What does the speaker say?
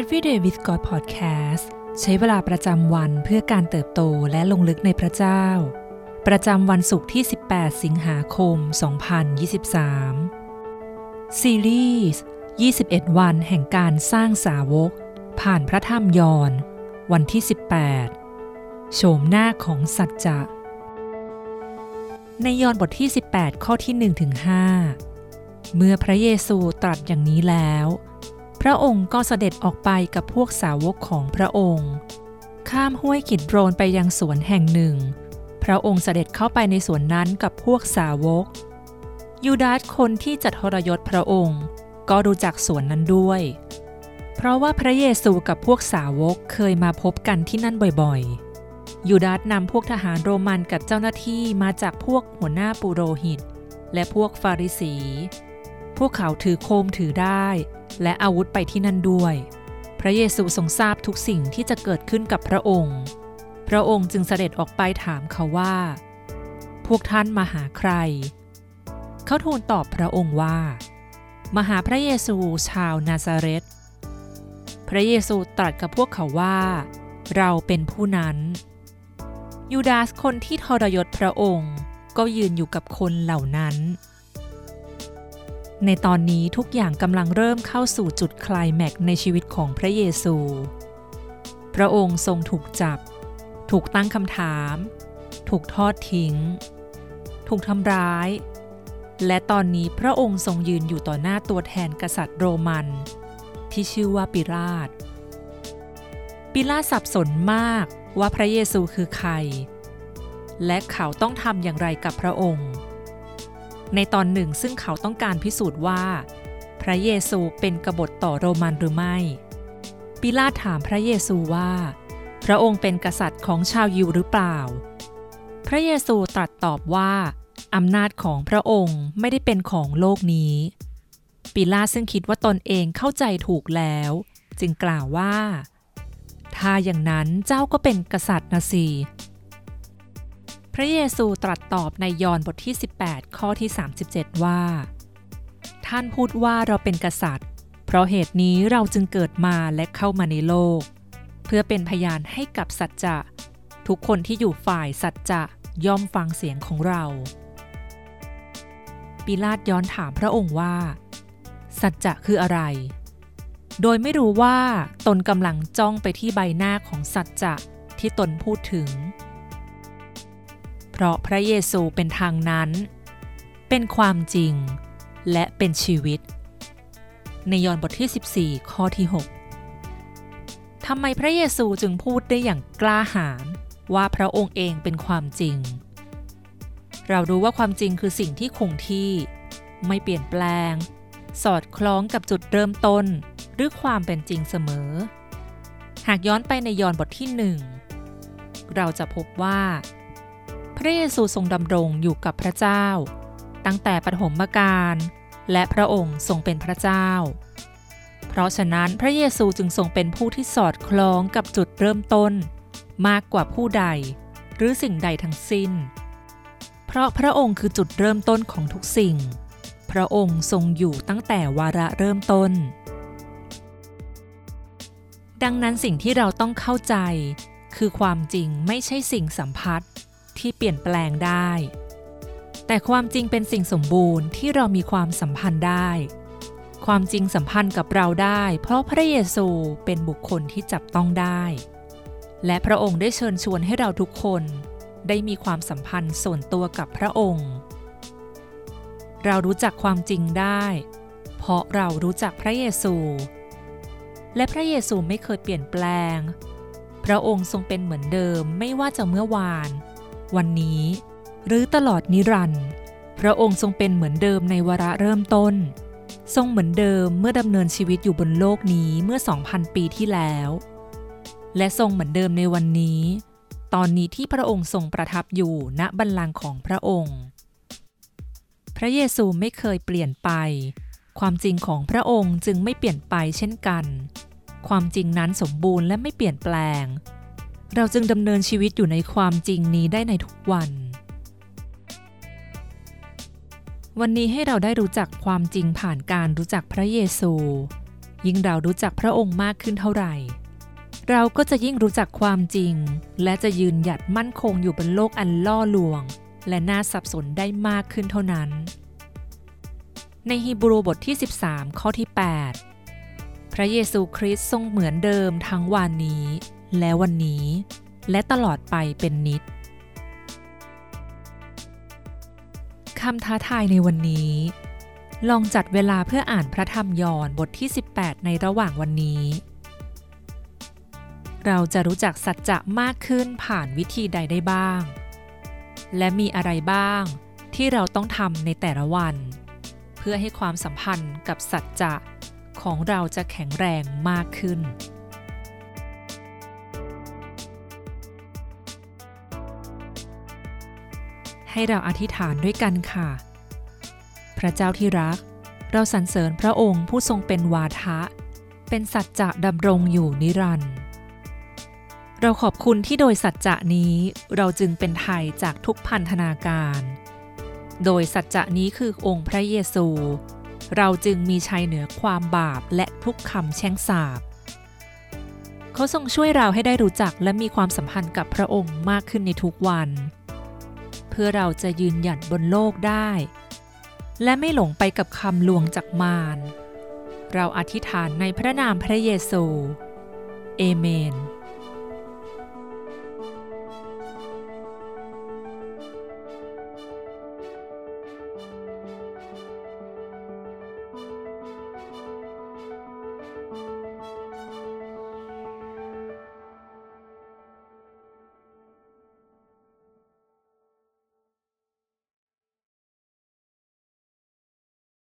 Everyday with God Podcast ใช้เวลาประจำวันเพื่อการเติบโตและลงลึกในพระเจ้า ประจำวันศุกร์ที่ 18 สิงหาคม 2023 ซีรีส์ 21 วันแห่งการสร้างสาวก ผ่านพระธรรมยอน วันที่ 18 โฉมหน้าของสัจจะ ในยอนบทที่ 18 ข้อที่1ถึง5เมื่อพระเยซูตรัสอย่างนี้แล้ว พระองค์ก็เสด็จออกไปกับพวกสาวกของพระองค์ ข้ามห้วยขิดโรนไปยังสวนแห่งหนึ่ง พระองค์เสด็จเข้าไปในสวนนั้นกับพวกสาวก ยูดาสคนที่จะทรยศพระองค์ ก็รู้จักสวนนั้นด้วย เพราะว่าพระเยซูกับพวกสาวกเคยมาพบกันที่นั่นบ่อยๆ ยูดาสนำพวกทหารโรมันกับเจ้าหน้าที่มาจากพวกหัวหน้าปุโรหิต และพวกฟาริสี พวกเขาถือโคมถือได้ และอาวุธไปที่นั่นด้วย พระเยซูทรงทราบทุกสิ่งที่จะเกิดขึ้นกับพระองค์ พระองค์จึงเสด็จออกไปถามเขาว่า พวกท่านมาหาใคร เขาทูลตอบพระองค์ว่า มาหาพระเยซูชาวนาซาเรตพระเยซูตรัสกับพวกเขาว่า เราเป็นผู้นั้น ยูดาสคนที่ทรยศพระองค์ก็ยืนอยู่กับคนเหล่านั้น ในตอนนี้ทุกอย่างกำลังเริ่มเข้าสู่จุดคลายแม็กในชีวิตของพระเยซู พระองค์ทรงถูกจับ ถูกตั้งคำถาม ถูกทอดทิ้ง ถูกทำร้าย และตอนนี้พระองค์ทรงยืนอยู่ต่อหน้าตัวแทนกษัตริย์โรมัน ที่ชื่อว่าปิลาตปิลาตสับสนมากว่าพระเยซูคือใคร และเขาต้องทำอย่างไรกับพระองค์ ในตอนหนึ่งซึ่งเขาต้องการพิสูจน์ว่า พระเยซูเป็นกบฏต่อโรมันหรือไม่ ปิลาตถามพระเยซูว่า พระองค์เป็นกษัตริย์ของชาวยิวหรือเปล่า พระเยซูตรัสตอบว่าอำนาจของพระองค์ไม่ได้เป็นของโลกนี้ ปิลาตซึ่งคิดว่าตนเองเข้าใจถูกแล้ว จึงกล่าวว่า ถ้าอย่างนั้นเจ้าก็เป็นกษัตริย์นะสิ พระเยซูตรัสตอบในยอห์นบทที่ 18 ข้อที่ 37 ว่า ท่านพูดว่าเราเป็นกษัตริย์ เพราะเหตุนี้เราจึงเกิดมาและเข้ามาในโลก เพื่อเป็นพยานให้กับสัจจะ ทุกคนที่อยู่ฝ่ายสัจจะย่อมฟังเสียงของเราปิลาตย้อนถามพระองค์ว่า สัจจะคืออะไร โดยไม่รู้ว่าตนกำลังจ้องไปที่ใบหน้าของสัจจะที่ตนพูดถึง เพราะพระเยซูเป็นทางนั้น เป็นความจริง และเป็นชีวิต ในยอห์นบทที่ 14 ข้อที่ 6ทำไมพระเยซูจึงพูดได้อย่างกล้าหาญว่าพระองค์เองเป็นความจริง เรารู้ว่าความจริงคือสิ่งที่คงที่ ไม่เปลี่ยนแปลง สอดคล้องกับจุดเริ่มต้น หรือความเป็นจริงเสมอ หากย้อนไปในยอห์นบทที่หนึ่งเราจะพบว่า พระเยซูทรงดำรงอยู่กับพระเจ้า ตั้งแต่ปฐมกาลและพระองค์ทรงเป็นพระเจ้า เพราะฉะนั้นพระเยซูจึงทรงเป็นผู้ที่สอดคล้องกับจุดเริ่มต้น มากกว่าผู้ใด หรือสิ่งใดทั้งสิ้น เพราะพระองค์คือจุดเริ่มต้นของทุกสิ่ง พระองค์ทรงอยู่ตั้งแต่วาระเริ่มต้น ดังนั้นสิ่งที่เราต้องเข้าใจ คือความจริงไม่ใช่สิ่งสัมผัส ที่เปลี่ยนแปลงได้ แต่ความจริงเป็นสิ่งสมบูรณ์ที่เรามีความสัมพันธ์ได้ ความจริงสัมพันธ์กับเราได้ เพราะพระเยซูเป็นบุคคลที่จับต้องได้ และพระองค์ได้เชิญชวนให้เราทุกคนได้มีความสัมพันธ์ส่วนตัวกับพระองค์ เรารู้จักความจริงได้ เพราะเรารู้จักพระเยซู และพระเยซูไม่เคยเปลี่ยนแปลง พระองค์ทรงเป็นเหมือนเดิมไม่ว่าจะเมื่อวาน วันนี้ หรือตลอดนิรันดร์พระองค์ทรงเป็นเหมือนเดิมในวาระเริ่มต้น ทรงเหมือนเดิมเมื่อดำเนินชีวิตอยู่บนโลกนี้เมื่อ 2,000 ปีที่แล้ว และทรงเหมือนเดิมในวันนี้ ตอนนี้ที่พระองค์ทรงประทับอยู่ณบัลลังก์ของพระองค์ พระเยซูไม่เคยเปลี่ยนไป ความจริงของพระองค์จึงไม่เปลี่ยนไปเช่นกัน ความจริงนั้นสมบูรณ์และไม่เปลี่ยนแปลง เราจึงดำเนินชีวิตอยู่ในความจริงนี้ได้ในทุกวัน วันนี้ให้เราได้รู้จักความจริงผ่านการรู้จักพระเยซู ยิ่งเรารู้จักพระองค์มากขึ้นเท่าไหร่ เราก็จะยิ่งรู้จักความจริง และจะยืนหยัดมั่นคงอยู่บนโลกอันล่อลวง และน่าสับสนได้มากขึ้นเท่านั้น ในฮีบรูบทที่ 13 ข้อที่ 8 พระเยซูคริสต์ทรงเหมือนเดิมทั้งวันนี้ และวันนี้ และตลอดไปเป็นนิจคำท้าทายในวันนี้ ลองจัดเวลาเพื่ออ่านพระธรรมยอห์นบทที่ 18 ในระหว่างวันนี้ เราจะรู้จักสัจจะมากขึ้นผ่านวิธีใดได้บ้าง และมีอะไรบ้างที่เราต้องทำในแต่ละวัน เพื่อให้ความสัมพันธ์กับสัจจะของเราจะแข็งแรงมากขึ้น ให้เราอธิษฐานด้วยกันค่ะ พระเจ้าที่รัก เราสรรเสริญพระองค์ผู้ทรงเป็นวาทะ เป็นสัจจะดำรงอยู่นิรันดร์เราขอบคุณที่โดยสัจจะนี้เราจึงเป็นไทยจากทุกพันธนาการ โดยสัจจะนี้คือองค์พระเยซู เราจึงมีชัยเหนือความบาปและทุกคำแช่งสาบเขาทรงช่วยเราให้ได้รู้จักและมีความสัมพันธ์กับพระองค์มากขึ้นในทุกวัน พื่อเราจะยืนหยัดบนโลกได้ และไม่หลงไปกับคำลวงจากมาร เราอธิษฐานในพระนามพระเยซู เอเมน